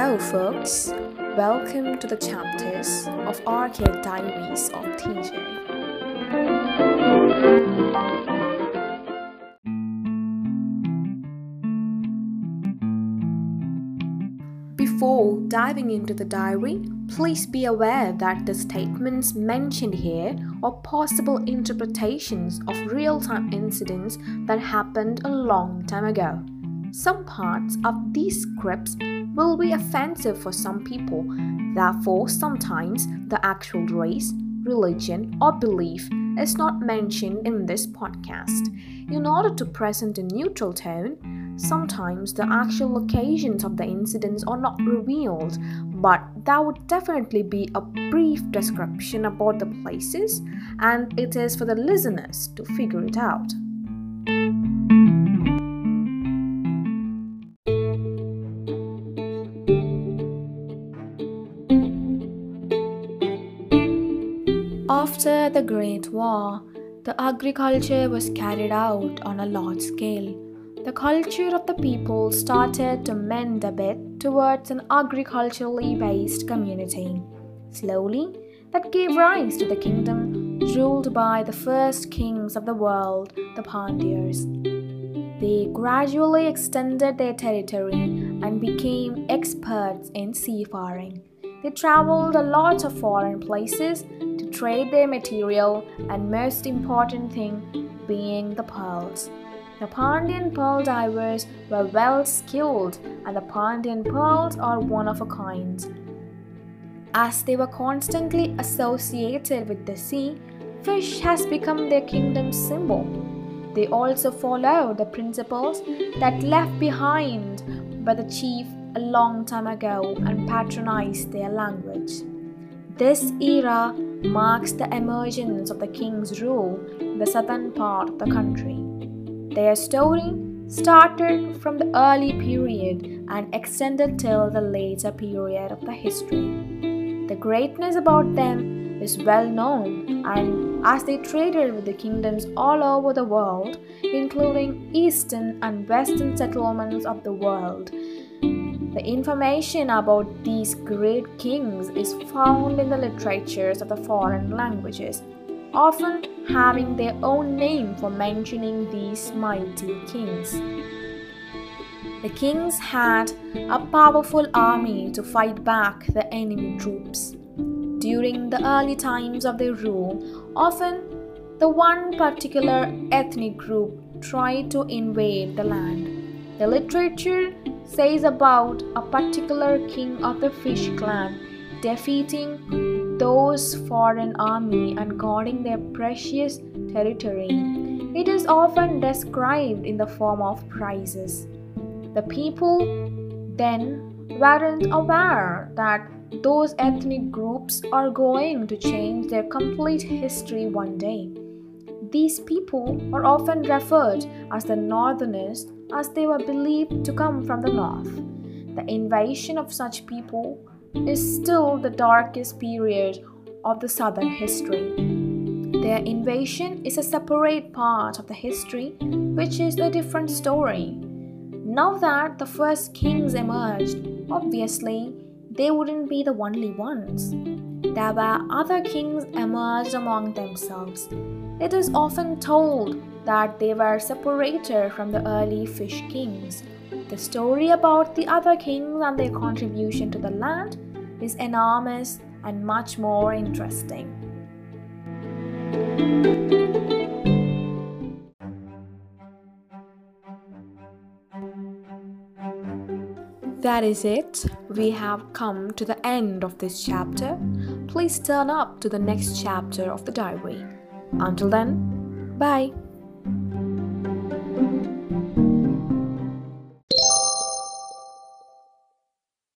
Hello, folks. Welcome to the chapters of Arcade Diaries of TJ. Before diving into the diary, please be aware that the statements mentioned here are possible interpretations of real time incidents that happened a long time ago. Some parts of these scripts will be offensive for some people, therefore, sometimes the actual race, religion, or belief is not mentioned in this podcast. In order to present a neutral tone, sometimes the actual locations of the incidents are not revealed, but there would definitely be a brief description about the places, and it is for the listeners to figure it out. After the Great War, the agriculture was carried out on a large scale. The culture of the people started to mend a bit towards an agriculturally based community. Slowly, that gave rise to the kingdom ruled by the first kings of the world, the Pandyas. They gradually extended their territory and became experts in seafaring. They traveled a lot of foreign places trade their material and most important thing being the pearls. The Pandyan pearl divers were well skilled and the Pandyan pearls are one of a kind. As they were constantly associated with the sea, fish has become their kingdom's symbol. They also follow the principles that left behind by the chief a long time ago and patronized their language. This era marks the emergence of the king's rule in the southern part of the country. Their story started from the early period and extended till the later period of the history. The greatness about them is well known, and as they traded with the kingdoms all over the world, including eastern and western settlements of the world, the information about these great kings is found in the literatures of the foreign languages, often having their own name for mentioning these mighty kings. The kings had a powerful army to fight back the enemy troops. During the early times of their rule, often the one particular ethnic group tried to invade the land. The literature says about a particular king of the fish clan defeating those foreign army and guarding their precious territory. It is often described in the form of prizes. The people then weren't aware that those ethnic groups are going to change their complete history one day. These people are often referred as the Northerners as they were believed to come from the north. The invasion of such people is still the darkest period of the southern history. Their invasion is a separate part of the history, which is a different story. Now that the first kings emerged, obviously they wouldn't be the only ones. There were other kings emerged among themselves. It is often told that they were separated from the early fish kings. The story about the other kings and their contribution to the land is enormous and much more interesting. That is it. We have come to the end of this chapter. Please turn up to the next chapter of the diary. Until then, bye.